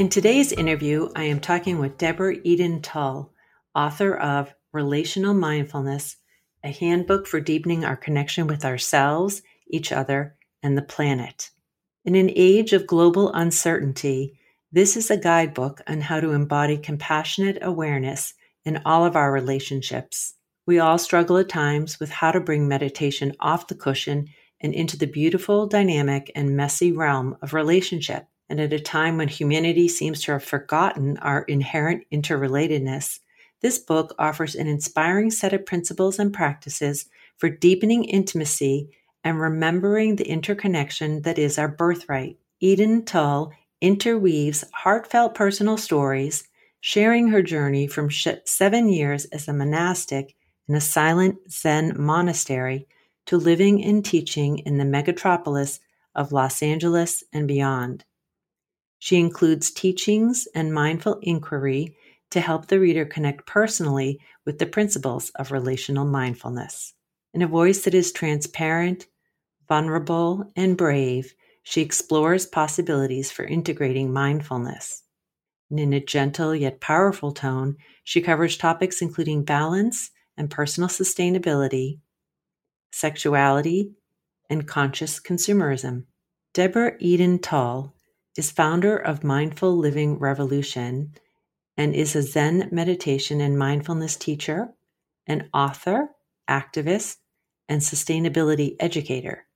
In today's interview, I am talking with Deborah Eden Tull, author of Relational Mindfulness, a handbook for deepening our connection with ourselves, each other, and the planet. In an age of global uncertainty, this is a guidebook on how to embody compassionate awareness in all of our relationships. We all struggle at times with how to bring meditation off the cushion and into the beautiful, dynamic, and messy realm of relationship. And at a time when humanity seems to have forgotten our inherent interrelatedness, this book offers an inspiring set of principles and practices for deepening intimacy and remembering the interconnection that is our birthright. Eden Tull interweaves heartfelt personal stories, sharing her journey from seven years as a monastic in a silent Zen monastery to living and teaching in the megatropolis of Los Angeles and beyond. She includes teachings and mindful inquiry to help the reader connect personally with the principles of relational mindfulness. In a voice that is transparent, vulnerable, and brave, she explores possibilities for integrating mindfulness. And in a gentle yet powerful tone, she covers topics including balance and personal sustainability, sexuality, and conscious consumerism. Deborah Eden Tull is founder of Mindful Living Revolution and is a Zen meditation and mindfulness teacher, an author, activist, and sustainability educator.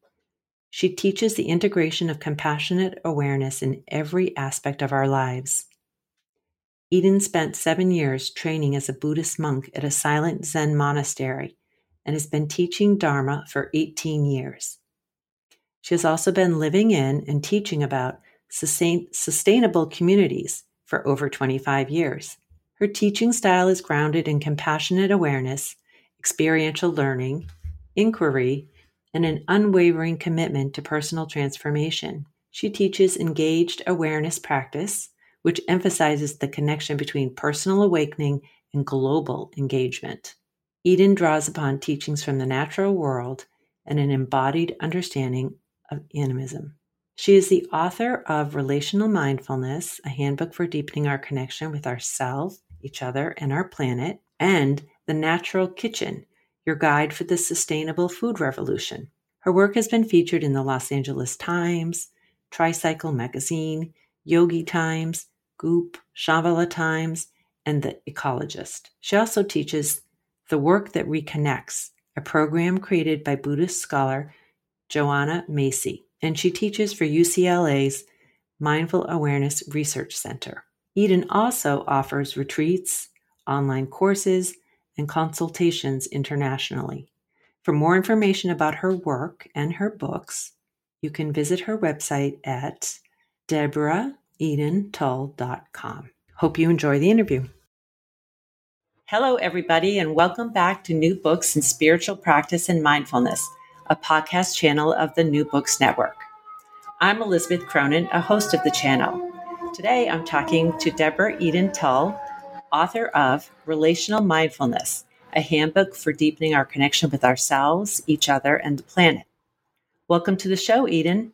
She teaches the integration of compassionate awareness in every aspect of our lives. Eden spent seven years training as a Buddhist monk at a silent Zen monastery and has been teaching Dharma for 18 years. She has also been living in and teaching about sustain, sustainable communities for over 25 years. Her teaching style is grounded in compassionate awareness, experiential learning, inquiry, and an unwavering commitment to personal transformation. She teaches engaged awareness practice, which emphasizes the connection between personal awakening and global engagement. Eden draws upon teachings from the natural world and an embodied understanding of animism. She is the author of Relational Mindfulness, a handbook for deepening our connection with ourselves, each other, and our planet, and The Natural Kitchen, your guide for the sustainable food revolution. Her work has been featured in the Los Angeles Times, Tricycle Magazine, Yogi Times, Goop, Shambhala Times, and The Ecologist. She also teaches The Work That Reconnects, a program created by Buddhist scholar Joanna Macy and she teaches for UCLA's Mindful Awareness Research Center. Eden also offers retreats, online courses, and consultations internationally. For more information about her work and her books, you can visit her website at deborahEdenTull.com. Hope you enjoy the interview. Hello, everybody, and welcome back to New Books in Spiritual Practice and Mindfulness. A podcast channel of the New Books Network. I'm Elizabeth Cronin, a host of the channel. Today I'm talking to Deborah Eden Tull, author of Relational Mindfulness, a handbook for deepening our connection with ourselves, each other, and the planet. Welcome to the show, Eden.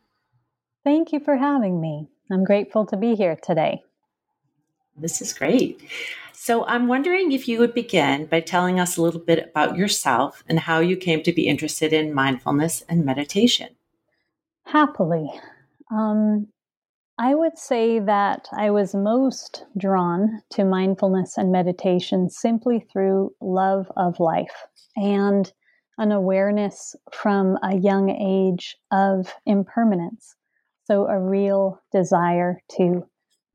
Thank you for having me. I'm grateful to be here today. This is great. So, I'm wondering if you would begin by telling us a little bit about yourself and how you came to be interested in mindfulness and meditation. Happily. Um, I would say that I was most drawn to mindfulness and meditation simply through love of life and an awareness from a young age of impermanence. So, a real desire to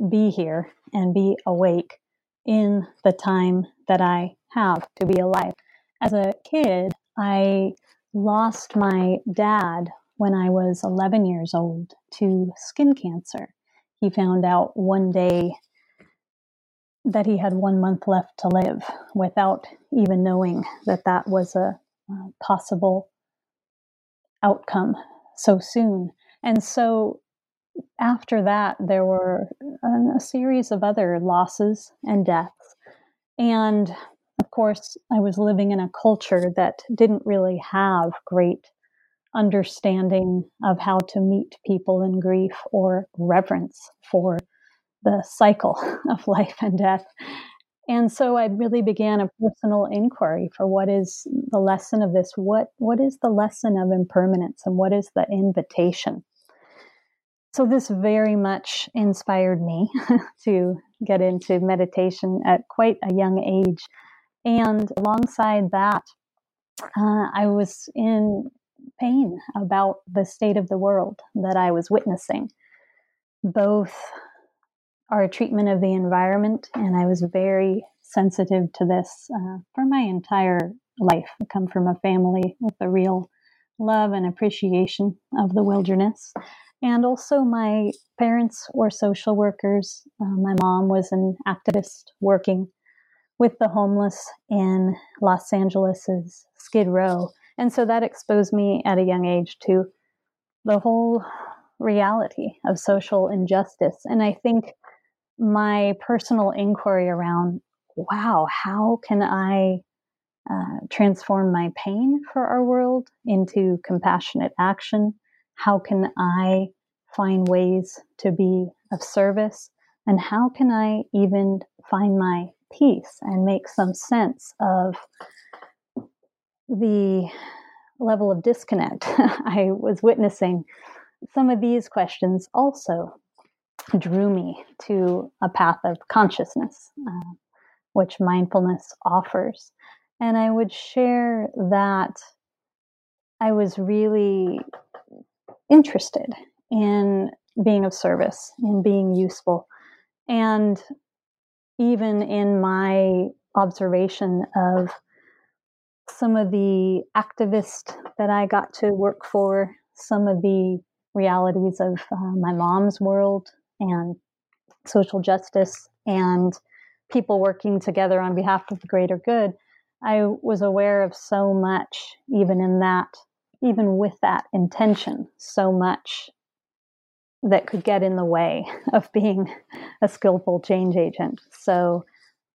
be here and be awake in the time that I have to be alive. As a kid, I lost my dad when I was 11 years old to skin cancer. He found out one day that he had one month left to live without even knowing that that was a, a possible outcome so soon. And so after that, there were a, a series of other losses and deaths. And of course, I was living in a culture that didn't really have great understanding of how to meet people in grief or reverence for the cycle of life and death. And so I really began a personal inquiry for what is the lesson of this? What what is the lesson of impermanence and what is the invitation? So this very much inspired me to get into meditation at quite a young age. And alongside that, uh, I was in pain about the state of the world that I was witnessing, both our treatment of the environment, and I was very sensitive to this uh, for my entire life. I come from a family with a real love and appreciation of the wilderness. And also, my parents were social workers. Uh, my mom was an activist working with the homeless in Los Angeles's Skid Row and so that exposed me at a young age to the whole reality of social injustice. And I think my personal inquiry around, wow, how can I uh, transform my pain for our world into compassionate action? How can I find ways to be of service? And how can I even find my peace and make some sense of the level of disconnect I was witnessing, some of these questions also drew me to a path of consciousness, uh, which mindfulness offers. And I would share that I was really interested in being of service, in being useful. And even in my observation of some of the activists that I got to work for, some of the realities of uh, my mom's world and social justice and people working together on behalf of the greater good, I was aware of so much, even in that, even with that intention, so much that could get in the way of being a skillful change agent. So,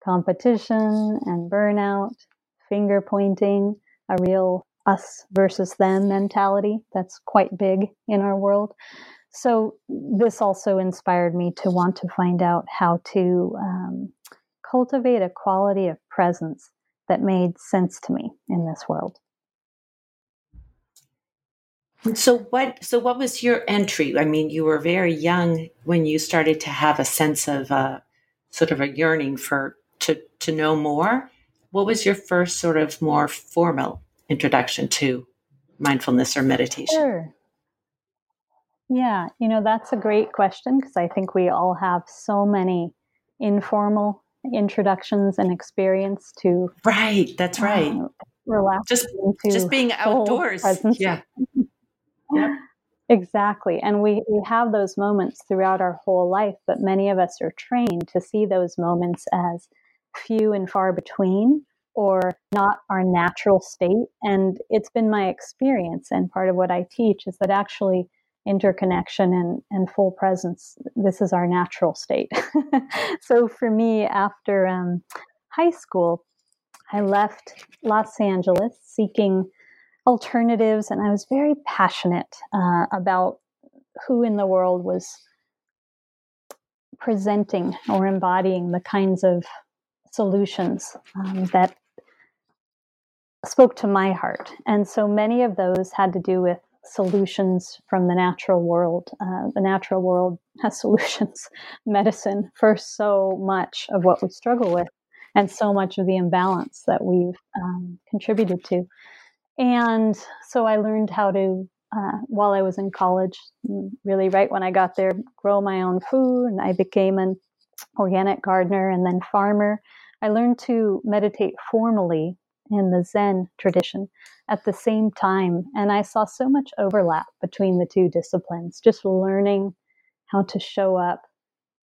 competition and burnout finger pointing, a real us versus them mentality that's quite big in our world. So, this also inspired me to want to find out how to um, cultivate a quality of presence that made sense to me in this world. So what so what was your entry? I mean, you were very young when you started to have a sense of uh, sort of a yearning for to to know more. What was your first sort of more formal introduction to mindfulness or meditation? Sure. Yeah, you know, that's a great question because I think we all have so many informal introductions and experience to Right, that's right. Uh, relax just just being outdoors. Yeah. Exactly. And we, we have those moments throughout our whole life, but many of us are trained to see those moments as few and far between or not our natural state. And it's been my experience, and part of what I teach is that actually interconnection and, and full presence, this is our natural state. so for me, after um, high school, I left Los Angeles seeking alternatives, and I was very passionate uh, about who in the world was presenting or embodying the kinds of solutions um, that spoke to my heart. And so many of those had to do with solutions from the natural world. Uh, the natural world has solutions, medicine for so much of what we struggle with and so much of the imbalance that we've um, contributed to. And so I learned how to, uh, while I was in college, really right when I got there, grow my own food. And I became an organic gardener and then farmer. I learned to meditate formally in the Zen tradition at the same time. And I saw so much overlap between the two disciplines, just learning how to show up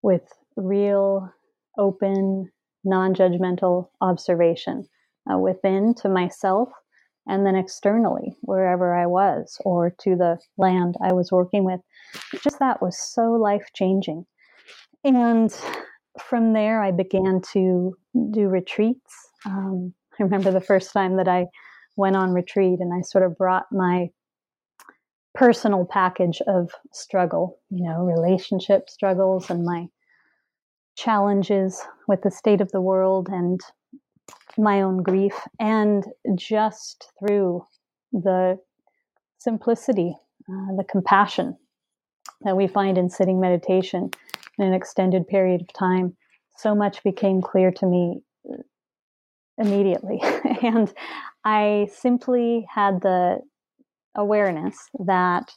with real, open, non judgmental observation uh, within to myself and then externally wherever I was or to the land I was working with. Just that was so life changing. And from there, I began to do retreats. Um, I remember the first time that I went on retreat and I sort of brought my personal package of struggle, you know, relationship struggles and my challenges with the state of the world and my own grief. And just through the simplicity, uh, the compassion that we find in sitting meditation in an extended period of time, so much became clear to me immediately. and I simply had the awareness that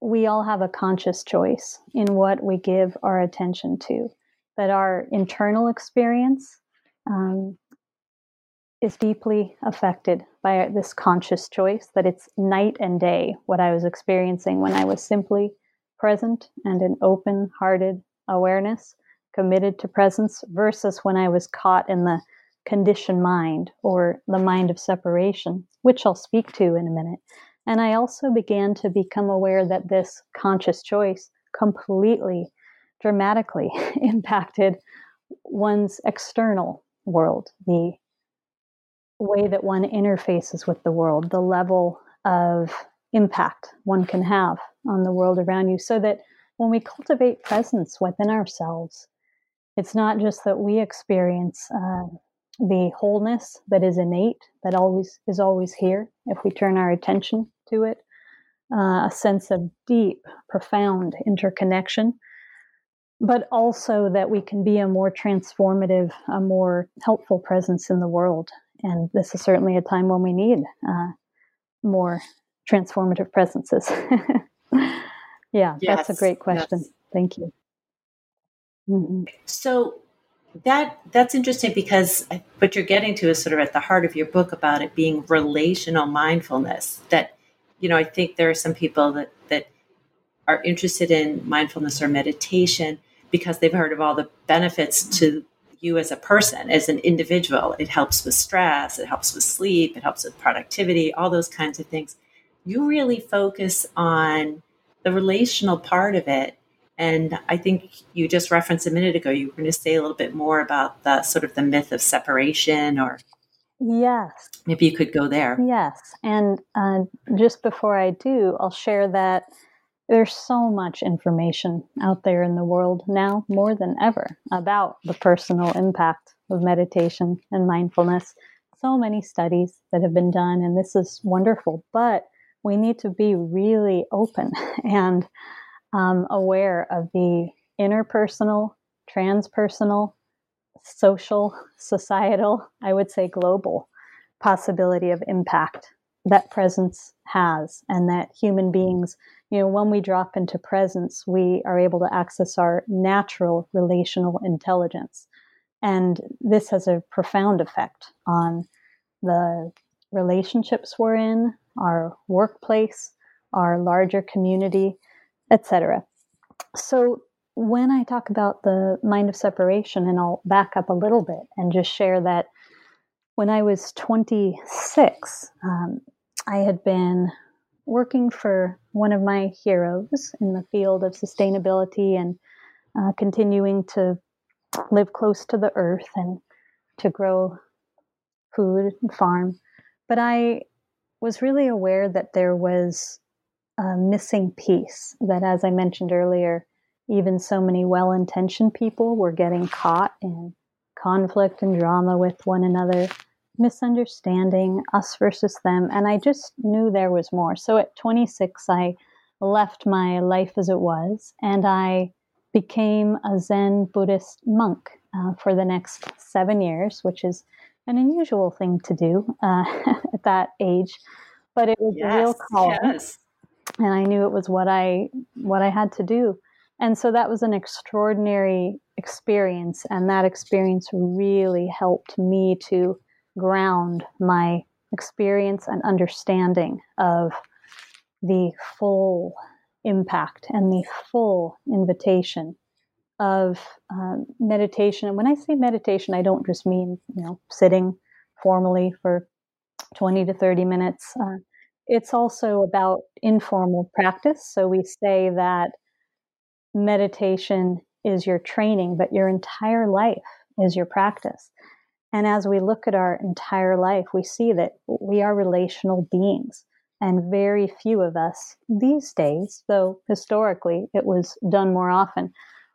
we all have a conscious choice in what we give our attention to, that our internal experience um, is deeply affected by this conscious choice, that it's night and day what I was experiencing when I was simply present and an open hearted awareness, committed to presence, versus when I was caught in the conditioned mind or the mind of separation, which I'll speak to in a minute. And I also began to become aware that this conscious choice completely, dramatically impacted one's external world, the way that one interfaces with the world, the level of impact one can have on the world around you. So that when we cultivate presence within ourselves, it's not just that we experience uh, the wholeness that is innate, that always is always here if we turn our attention to it, uh, a sense of deep, profound interconnection, but also that we can be a more transformative, a more helpful presence in the world. And this is certainly a time when we need uh, more transformative presences. yeah, yes, that's a great question. Yes. Thank you. Mm-hmm. So, that that's interesting because what you're getting to is sort of at the heart of your book about it being relational mindfulness that you know i think there are some people that that are interested in mindfulness or meditation because they've heard of all the benefits to you as a person as an individual it helps with stress it helps with sleep it helps with productivity all those kinds of things you really focus on the relational part of it and I think you just referenced a minute ago, you were going to say a little bit more about the sort of the myth of separation or. Yes. Maybe you could go there. Yes. And uh, just before I do, I'll share that there's so much information out there in the world now, more than ever, about the personal impact of meditation and mindfulness. So many studies that have been done, and this is wonderful. But we need to be really open and um, aware of the interpersonal, transpersonal, social, societal, I would say global possibility of impact that presence has, and that human beings, you know, when we drop into presence, we are able to access our natural relational intelligence. And this has a profound effect on the relationships we're in, our workplace, our larger community, etc. So when I talk about the mind of separation, and I'll back up a little bit and just share that when I was 26, um, I had been working for one of my heroes in the field of sustainability and uh, continuing to live close to the earth and to grow food and farm. But I was really aware that there was a missing piece, that as I mentioned earlier, even so many well intentioned people were getting caught in conflict and drama with one another misunderstanding, us versus them. And I just knew there was more. So at 26, I left my life as it was and I became a Zen Buddhist monk uh, for the next seven years, which is an unusual thing to do uh, at that age. But it was yes, a real calling. Yes. And I knew it was what I what I had to do. And so that was an extraordinary experience. And that experience really helped me to ground my experience and understanding of the full impact and the full invitation of um, meditation. And when I say meditation, I don't just mean you know sitting formally for 20 to 30 minutes. Uh, it's also about informal practice. So we say that meditation is your training, but your entire life is your practice. And as we look at our entire life, we see that we are relational beings. And very few of us these days, though historically it was done more often,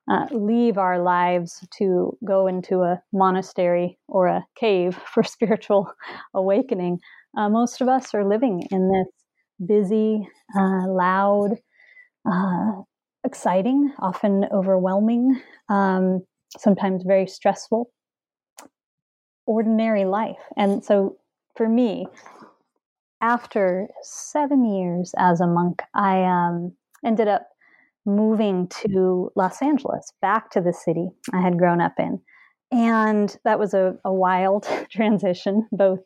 uh, leave our lives to go into a monastery or a cave for spiritual awakening. Uh, most of us are living in this busy, uh, loud, uh, exciting, often overwhelming, um, sometimes very stressful ordinary life. And so for me, after seven years as a monk, I um, ended up moving to Los Angeles, back to the city I had grown up in. And that was a, a wild transition, both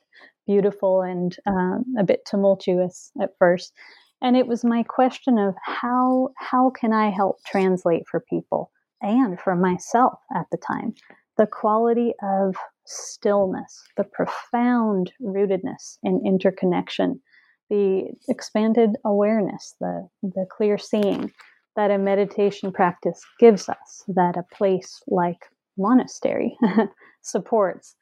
beautiful and um, a bit tumultuous at first. And it was my question of how how can I help translate for people and for myself at the time the quality of stillness, the profound rootedness in interconnection, the expanded awareness, the, the clear seeing that a meditation practice gives us, that a place like monastery supports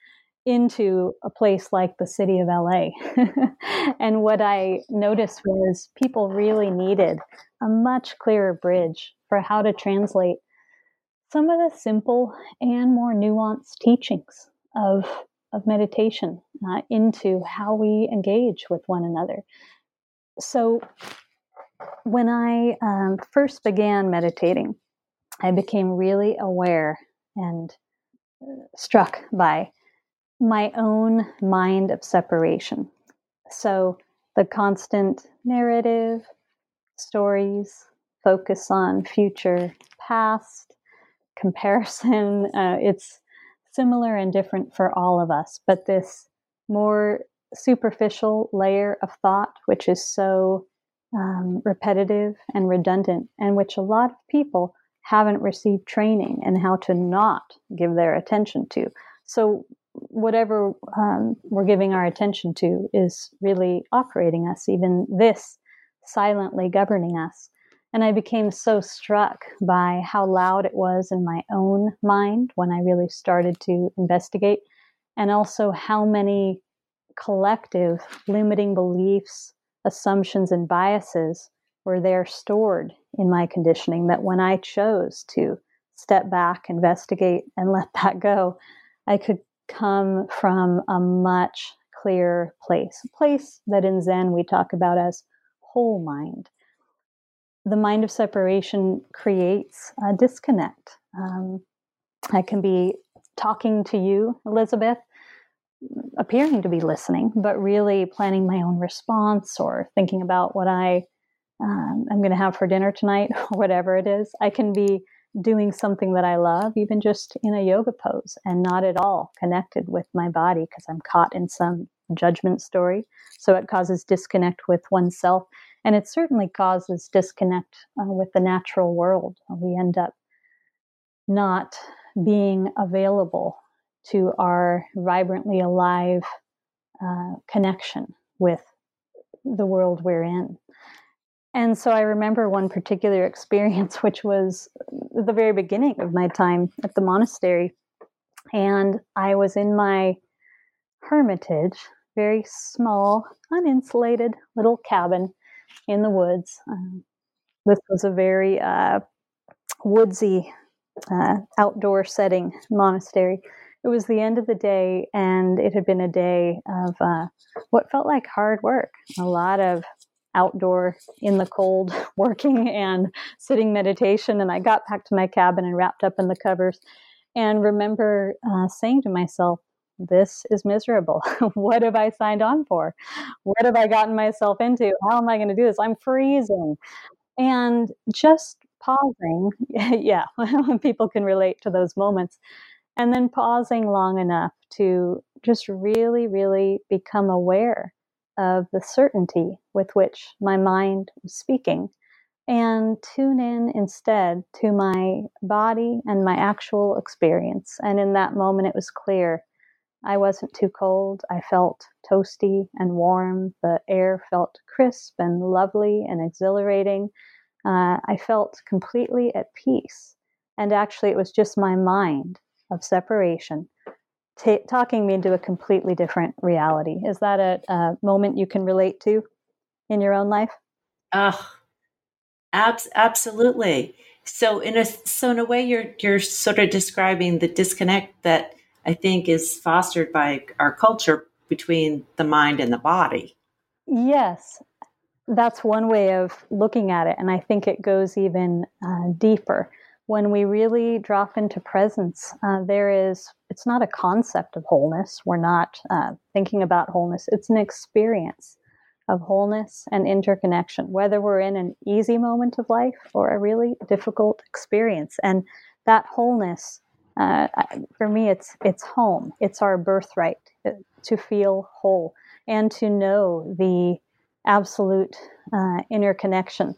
into a place like the city of LA. and what I noticed was people really needed a much clearer bridge for how to translate some of the simple and more nuanced teachings of of meditation uh, into how we engage with one another. So, when I um, first began meditating, I became really aware and uh, struck by my own mind of separation. So, the constant narrative, stories, focus on future, past, comparison. Uh, it's similar and different for all of us, but this more superficial layer of thought, which is so um, repetitive and redundant, and which a lot of people haven't received training in how to not give their attention to. So, whatever um, we're giving our attention to is really operating us, even this silently governing us. And I became so struck by how loud it was in my own mind when I really started to investigate, and also how many collective limiting beliefs, assumptions, and biases were there stored in my conditioning that when I chose to step back, investigate, and let that go, I could come from a much clearer place, a place that in Zen we talk about as whole mind the mind of separation creates a disconnect. Um, I can be talking to you, Elizabeth, appearing to be listening, but really planning my own response or thinking about what I um, I'm going to have for dinner tonight or whatever it is. I can be doing something that I love, even just in a yoga pose, and not at all connected with my body because I'm caught in some judgment story. So it causes disconnect with oneself. And it certainly causes disconnect uh, with the natural world. We end up not being available to our vibrantly alive uh, connection with the world we're in. And so I remember one particular experience, which was the very beginning of my time at the monastery. And I was in my hermitage, very small, uninsulated little cabin in the woods. Um, this was a very uh, woodsy, uh, outdoor setting monastery. It was the end of the day, and it had been a day of uh, what felt like hard work. A lot of outdoor in the cold working and sitting meditation. And I got back to my cabin and wrapped up in the covers and remember uh, saying to myself, this is miserable. what have I signed on for? What have I gotten myself into? How am I going to do this? I'm freezing. And just pausing, yeah, people can relate to those moments. And then pausing long enough to just really, really become aware of the certainty with which my mind was speaking and tune in instead to my body and my actual experience. And in that moment, it was clear I wasn't too cold. I felt toasty and warm. The air felt crisp and lovely and exhilarating. Uh, I felt completely at peace. And actually, it was just my mind of separation t- talking me into a completely different reality. Is that a, a moment you can relate to in your own life? Oh, abs- absolutely. So in a so in a way, you're you're sort of describing the disconnect that I think is fostered by our culture between the mind and the body. Yes, that's one way of looking at it, and I think it goes even uh, deeper when we really drop into presence, uh, there is, it's not a concept of wholeness. We're not uh, thinking about wholeness, it's an experience of wholeness and interconnection, whether we're in an easy moment of life or a really difficult experience. And that wholeness, uh, for me, it's it's home. It's our birthright uh, to feel whole and to know the absolute uh, interconnection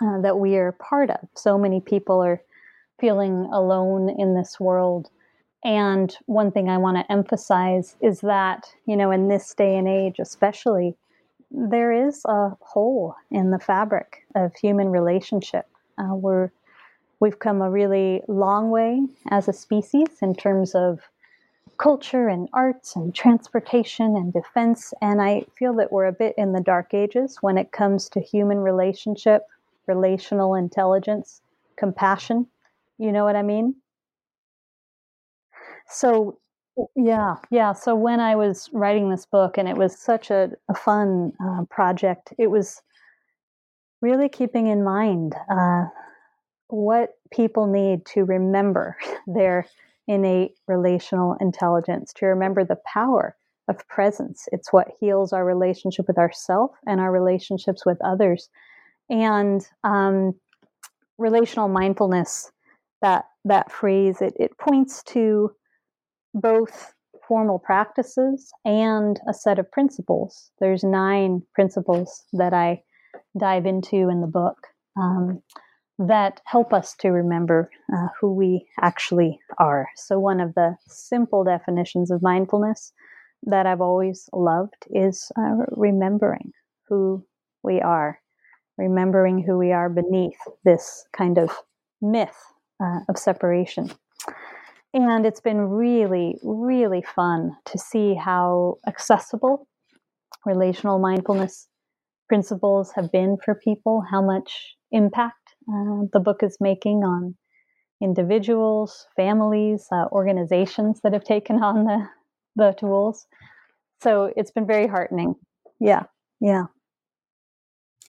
uh, that we are part of. So many people are feeling alone in this world. And one thing I want to emphasize is that, you know, in this day and age, especially, there is a hole in the fabric of human relationship. Uh, we're we've come a really long way as a species in terms of culture and arts and transportation and defense. And I feel that we're a bit in the dark ages when it comes to human relationship, relational intelligence, compassion. You know what I mean? So, yeah, yeah. So when I was writing this book, and it was such a, a fun uh, project, it was really keeping in mind uh, what people need to remember their innate relational intelligence, to remember the power of presence. It's what heals our relationship with ourselves and our relationships with others. And um, relational mindfulness, that that phrase, it, it points to both formal practices and a set of principles. There's nine principles that I dive into in the book um, that help us to remember uh, who we actually are. So, one of the simple definitions of mindfulness that I've always loved is uh, remembering who we are remembering who we are beneath this kind of myth uh, of separation. And it's been really, really fun to see how accessible relational mindfulness principles have been for people, how much impact uh, the book is making on individuals, families, uh, organizations that have taken on the, the tools. So it's been very heartening. Yeah, yeah.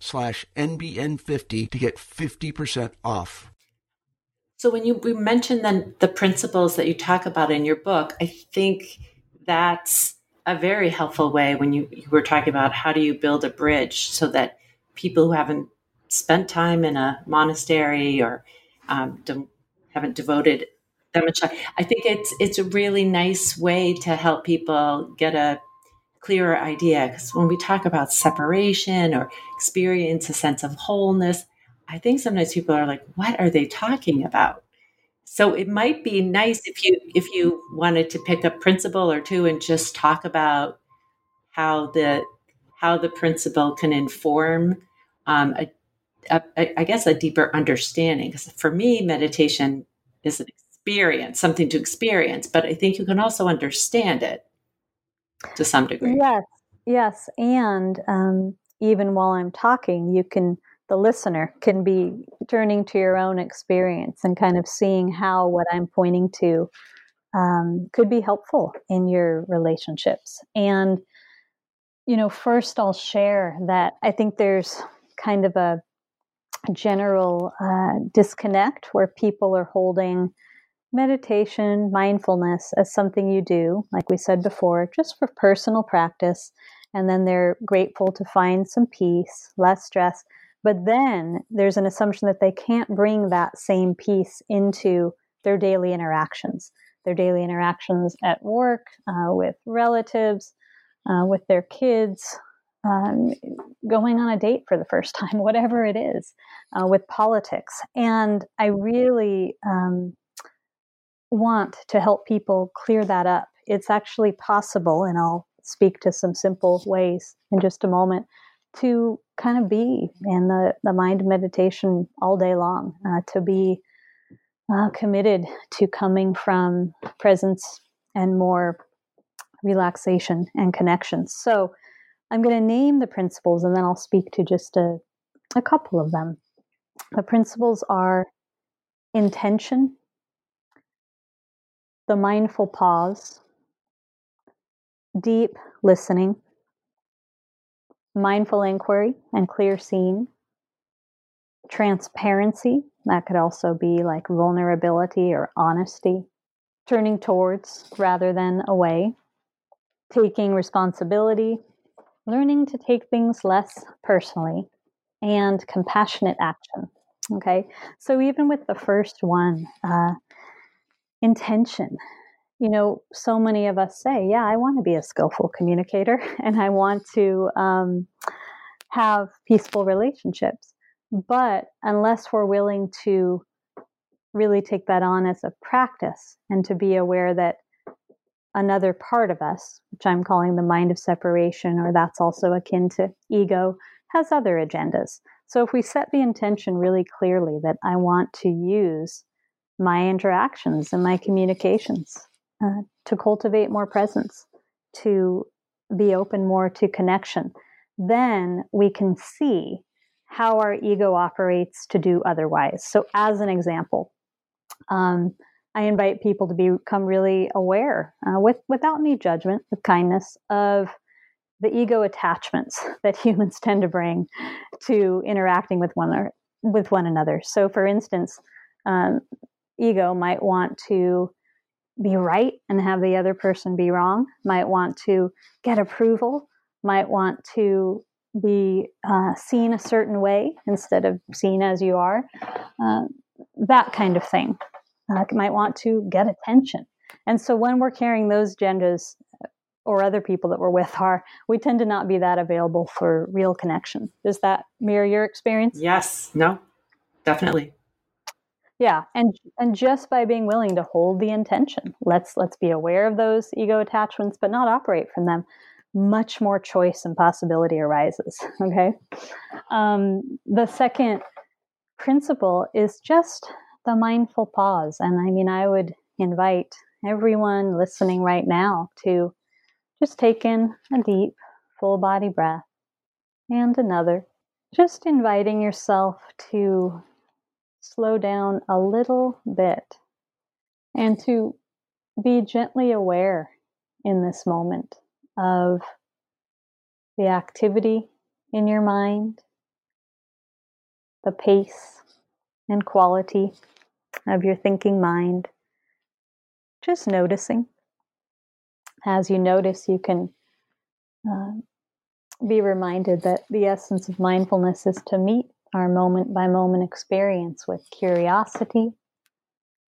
slash NBN50 to get 50% off. So when you mentioned then the principles that you talk about in your book, I think that's a very helpful way when you, you were talking about how do you build a bridge so that people who haven't spent time in a monastery or um, haven't devoted that much time. I think it's it's a really nice way to help people get a clearer idea because when we talk about separation or experience a sense of wholeness, I think sometimes people are like, "What are they talking about?" So it might be nice if you if you wanted to pick a principle or two and just talk about how the how the principle can inform um, a, a, I guess a deeper understanding. Because for me, meditation is an experience, something to experience, but I think you can also understand it to some degree. Yes, yes, and um, even while I'm talking, you can the listener can be turning to your own experience and kind of seeing how what I'm pointing to um, could be helpful in your relationships. And you know, first I'll share that I think there's kind of a general uh, disconnect where people are holding meditation, mindfulness as something you do, like we said before, just for personal practice. And then they're grateful to find some peace, less stress. But then there's an assumption that they can't bring that same peace into their daily interactions, their daily interactions at work, uh, with relatives, uh, with their kids, um, going on a date for the first time, whatever it is, uh, with politics. And I really um, want to help people clear that up. It's actually possible, and I'll speak to some simple ways in just a moment, to kind of be in the, the mind meditation all day long, uh, to be uh, committed to coming from presence and more relaxation and connection. So I'm going to name the principles and then I'll speak to just a, a couple of them. The principles are intention, the mindful pause, deep listening, mindful inquiry and clear seeing, transparency, that could also be like vulnerability or honesty, turning towards rather than away, taking responsibility, learning to take things less personally, and compassionate action. Okay, so even with the first one, uh, intention. You know, so many of us say, Yeah, I want to be a skillful communicator and I want to um, have peaceful relationships. But unless we're willing to really take that on as a practice and to be aware that another part of us, which I'm calling the mind of separation, or that's also akin to ego, has other agendas. So if we set the intention really clearly that I want to use my interactions and my communications, uh, to cultivate more presence, to be open more to connection, then we can see how our ego operates to do otherwise. So, as an example, um, I invite people to become really aware, uh, with without any judgment, with kindness, of the ego attachments that humans tend to bring to interacting with one or, with one another. So, for instance, um, ego might want to be right and have the other person be wrong, might want to get approval, might want to be uh, seen a certain way instead of seen as you are, uh, that kind of thing. Uh, might want to get attention. And so when we're carrying those agendas uh, or other people that we're with are, we tend to not be that available for real connection. Does that mirror your experience? Yes. No, definitely yeah and and just by being willing to hold the intention let's let's be aware of those ego attachments but not operate from them much more choice and possibility arises. Okay. Um, the second principle is just the mindful pause. And I mean, I would invite everyone listening right now to just take in a deep, full body breath and another. Just inviting yourself to slow down a little bit and to be gently aware in this moment of the activity in your mind, the pace and quality of your thinking mind. Just noticing. As you notice, you can uh, be reminded that the essence of mindfulness is to meet our moment by moment experience with curiosity,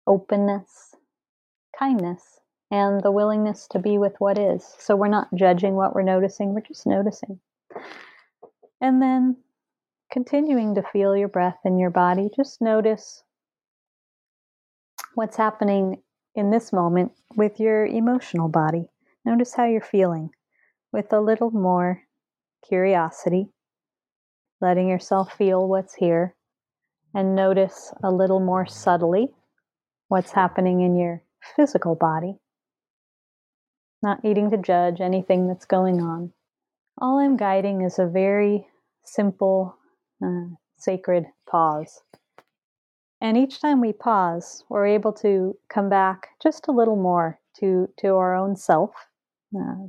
openness, kindness, and the willingness to be with what is. So we're not judging what we're noticing, we're just noticing. And then continuing to feel your breath in your body, just notice what's happening in this moment with your emotional body. Notice how you're feeling with a little more curiosity, letting yourself feel what's here, and notice a little more subtly what's happening in your physical body. Not needing to judge anything that's going on. All I'm guiding is a very simple, uh, sacred pause. And each time we pause, we're able to come back just a little more to, to our own self. Uh,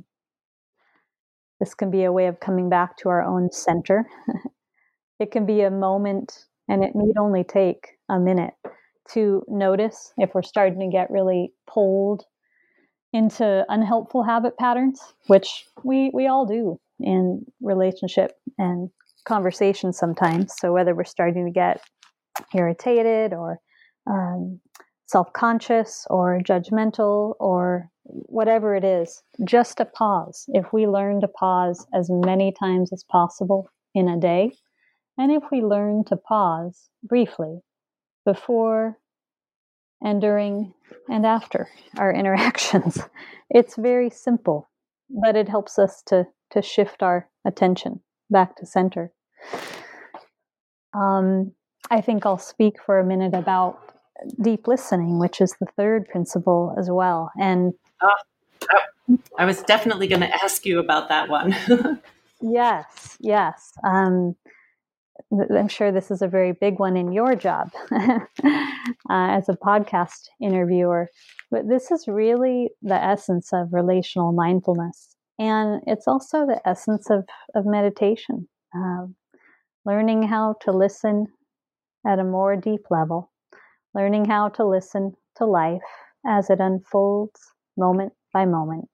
this can be a way of coming back to our own center. it can be a moment, and it need only take a minute to notice if we're starting to get really pulled into unhelpful habit patterns, which we, we all do in relationship and conversation sometimes. So whether we're starting to get irritated or um, self conscious or judgmental or whatever it is, just a pause. If we learn to pause as many times as possible in a day, and if we learn to pause briefly before and during and after our interactions, it's very simple, but it helps us to, to shift our attention back to center. Um, I think I'll speak for a minute about deep listening, which is the third principle as well. And uh, I was definitely going to ask you about that one. yes, yes. Um, I'm sure this is a very big one in your job uh, as a podcast interviewer. But this is really the essence of relational mindfulness. And it's also the essence of, of meditation, uh, learning how to listen at a more deep level, learning how to listen to life as it unfolds moment by moment.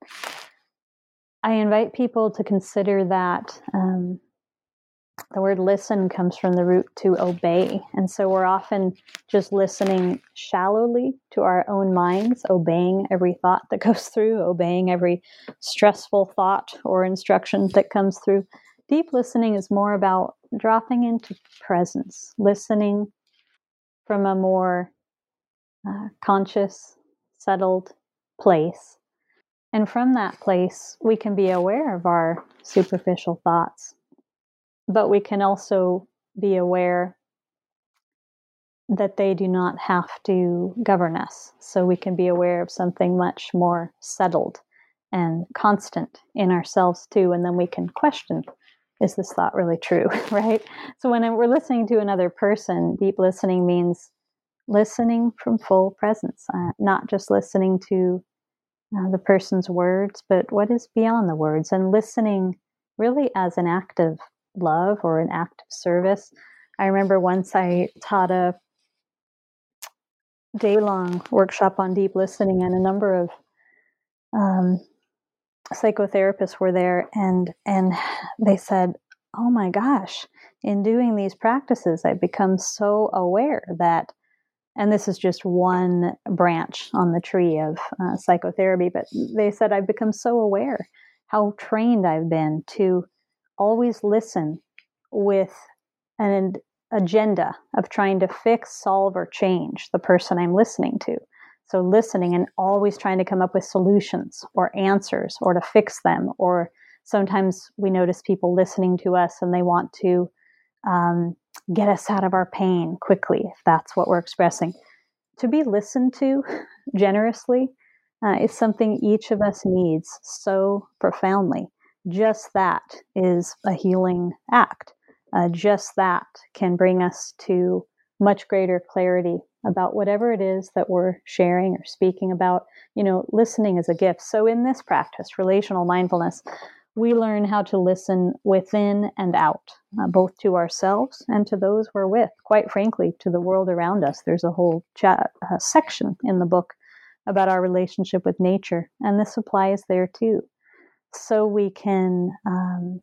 I invite people to consider that um, the word listen comes from the root to obey. And so we're often just listening shallowly to our own minds, obeying every thought that goes through, obeying every stressful thought or instruction that comes through. Deep listening is more about dropping into presence, listening from a more uh, conscious, settled place. And from that place, we can be aware of our superficial thoughts, but we can also be aware that they do not have to govern us. So we can be aware of something much more settled and constant in ourselves too. And then we can question is this thought really true? right? So when we're listening to another person, deep listening means listening from full presence, uh, not just listening to uh, the person's words, but what is beyond the words, and listening really as an act of love or an act of service. I remember once I taught a day long workshop on deep listening, and a number of um, psychotherapists were there and and they said oh my gosh in doing these practices i've become so aware that and this is just one branch on the tree of uh, psychotherapy but they said i've become so aware how trained i've been to always listen with an agenda of trying to fix solve or change the person i'm listening to so listening and always trying to come up with solutions or answers or to fix them or Sometimes we notice people listening to us and they want to um, get us out of our pain quickly, if that's what we're expressing. To be listened to generously uh, is something each of us needs so profoundly. Just that is a healing act. Uh, just that can bring us to much greater clarity about whatever it is that we're sharing or speaking about. You know, listening is a gift. So, in this practice, relational mindfulness, we learn how to listen within and out, uh, both to ourselves and to those we're with. Quite frankly, to the world around us. There's a whole chat, uh, section in the book about our relationship with nature, and this applies there too. So we can um,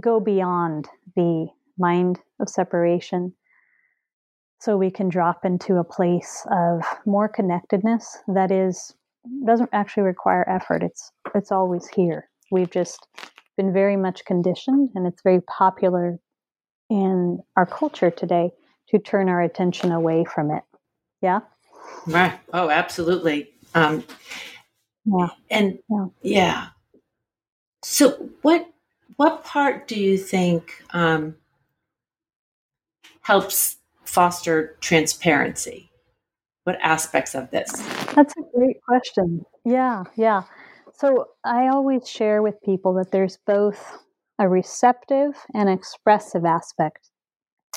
go beyond the mind of separation. So we can drop into a place of more connectedness that is doesn't actually require effort. It's it's always here. We've just been very much conditioned and it's very popular in our culture today to turn our attention away from it. Yeah? Right. Oh absolutely. Um yeah. and yeah, yeah. So what what part do you think um helps foster transparency? What aspects of this? That's a great question. Yeah, yeah. So I always share with people that there's both a receptive and expressive aspect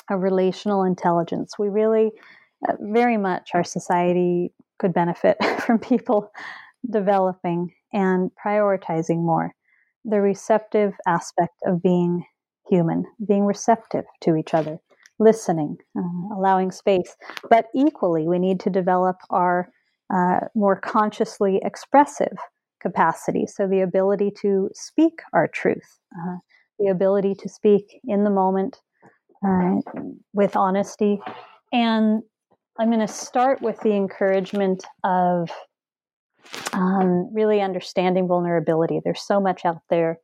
of relational intelligence. We really, uh, very much, our society could benefit from people developing and prioritizing more the receptive aspect of being human, being receptive to each other listening, uh, allowing space. But equally, we need to develop our uh, more consciously expressive capacity. So, the ability to speak our truth, uh, the ability to speak in the moment uh, with honesty. And I'm going to start with the encouragement of um, really understanding vulnerability. There's so much out there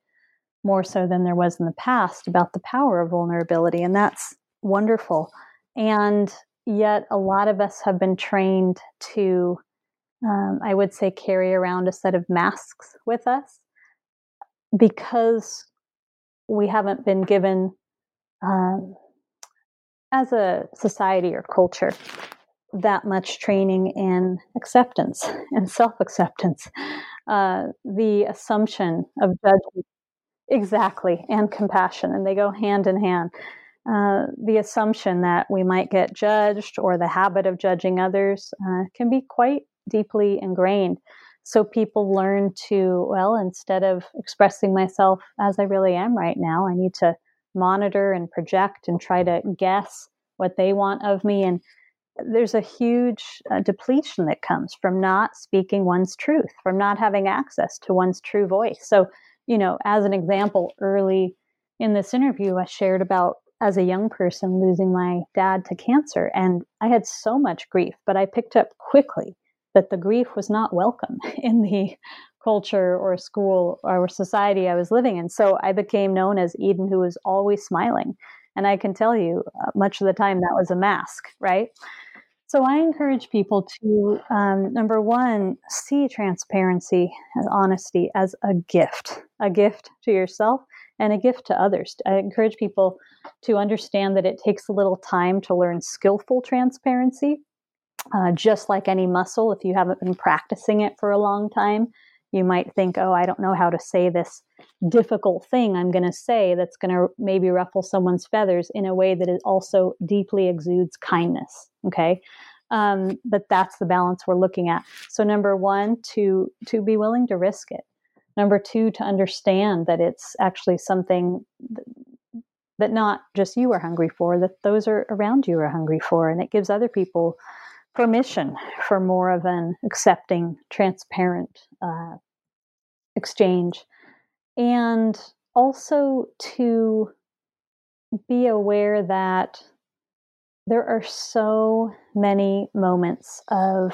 more so than there was in the past about the power of vulnerability. And that's wonderful. And yet, a lot of us have been trained to, um, I would say, carry around a set of masks with us because we haven't been given, um, as a society or culture, that much training in acceptance and self acceptance. Uh, the assumption of judgment, exactly, and compassion, and they go hand in hand. Uh, the assumption that we might get judged or the habit of judging others uh, can be quite deeply ingrained. So people learn to, well, instead of expressing myself as I really am right now, I need to monitor and project and try to guess what they want of me. And there's a huge uh, depletion that comes from not speaking one's truth, from not having access to one's true voice. So, you know, as an example, early in this interview, I shared about as a young person losing my dad to cancer. And I had so much grief, but I picked up quickly that the grief was not welcome in the culture or school or society I was living in. So I became known as Eden, who was always smiling. And I can tell you, uh, much of the time that was a mask, right? So I encourage people to, um, number one, see transparency and honesty as a gift, a gift to yourself and a gift to others. I encourage people to understand that it takes a little time to learn skillful transparency. Uh, just like any muscle, if you haven't been practicing it for a long time, you might think, oh, I don't know how to say this difficult thing I'm going to say that's going to maybe ruffle someone's feathers in a way that it also deeply exudes kindness. Okay. Um, but that's the balance we're looking at. So number one, to to be willing to risk it. Number two, to understand that it's actually something that not just you are hungry for, that those are around you are hungry for. And it gives other people permission for more of an accepting, transparent uh, exchange. And also to be aware that there are so many moments of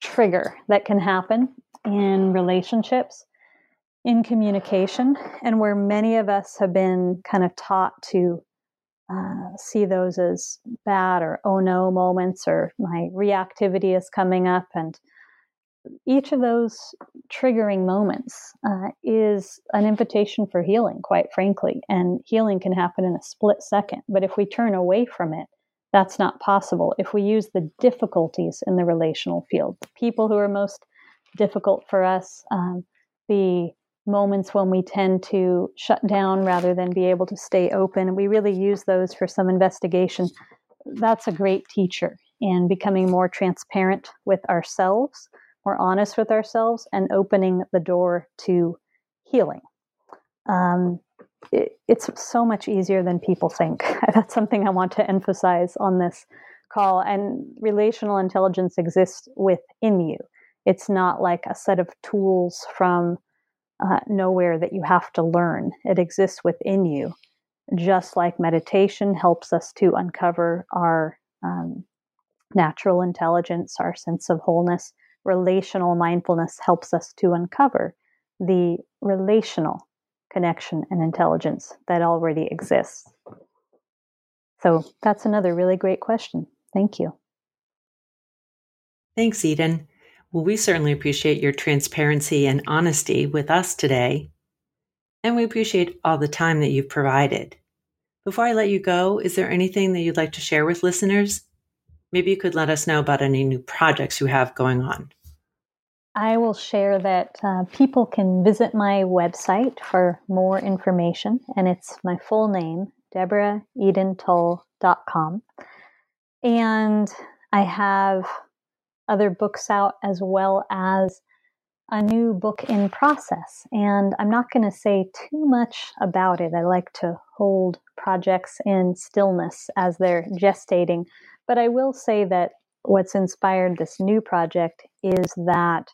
trigger that can happen in relationships in communication, and where many of us have been kind of taught to uh, see those as bad or oh no moments, or my reactivity is coming up, and each of those triggering moments uh, is an invitation for healing, quite frankly. And healing can happen in a split second. But if we turn away from it, that's not possible. If we use the difficulties in the relational field, the people who are most difficult for us, um, the moments when we tend to shut down rather than be able to stay open, we really use those for some investigation. That's a great teacher in becoming more transparent with ourselves more honest with ourselves and opening the door to healing. Um, it, it's so much easier than people think. That's something I want to emphasize on this call. And relational intelligence exists within you. It's not like a set of tools from uh, nowhere that you have to learn. It exists within you, just like meditation helps us to uncover our um, natural intelligence, our sense of wholeness relational mindfulness helps us to uncover the relational connection and intelligence that already exists. So that's another really great question. Thank you. Thanks, Eden. Well, we certainly appreciate your transparency and honesty with us today. And we appreciate all the time that you've provided. Before I let you go, is there anything that you'd like to share with listeners? Maybe you could let us know about any new projects you have going on. I will share that uh, people can visit my website for more information, and it's my full name, DeborahEdenTull.com. And I have other books out as well as a new book in process. And I'm not going to say too much about it. I like to hold projects in stillness as they're gestating but I will say that what's inspired this new project is that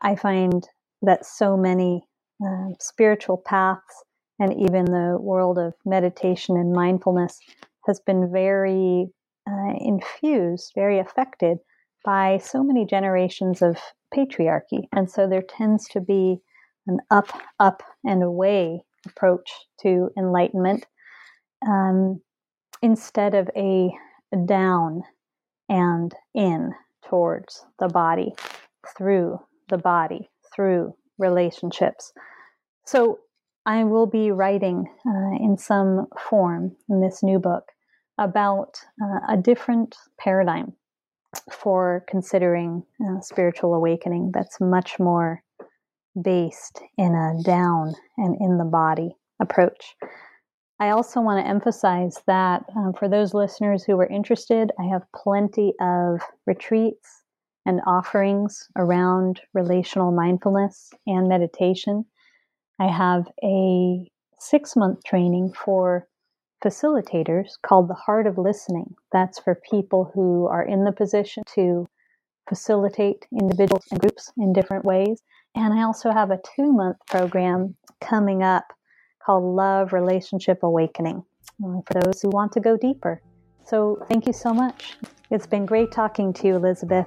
I find that so many uh, spiritual paths and even the world of meditation and mindfulness has been very uh, infused, very affected by so many generations of patriarchy. And so there tends to be an up, up, and away approach to enlightenment um, instead of a down and in towards the body, through the body, through relationships. So I will be writing uh, in some form in this new book about uh, a different paradigm for considering uh, spiritual awakening that's much more based in a down and in the body approach. I also want to emphasize that um, for those listeners who are interested, I have plenty of retreats and offerings around relational mindfulness and meditation. I have a six month training for facilitators called the Heart of Listening. That's for people who are in the position to facilitate individuals and groups in different ways. And I also have a two month program coming up called Love Relationship Awakening uh, for those who want to go deeper. So, thank you so much. It's been great talking to you, Elizabeth.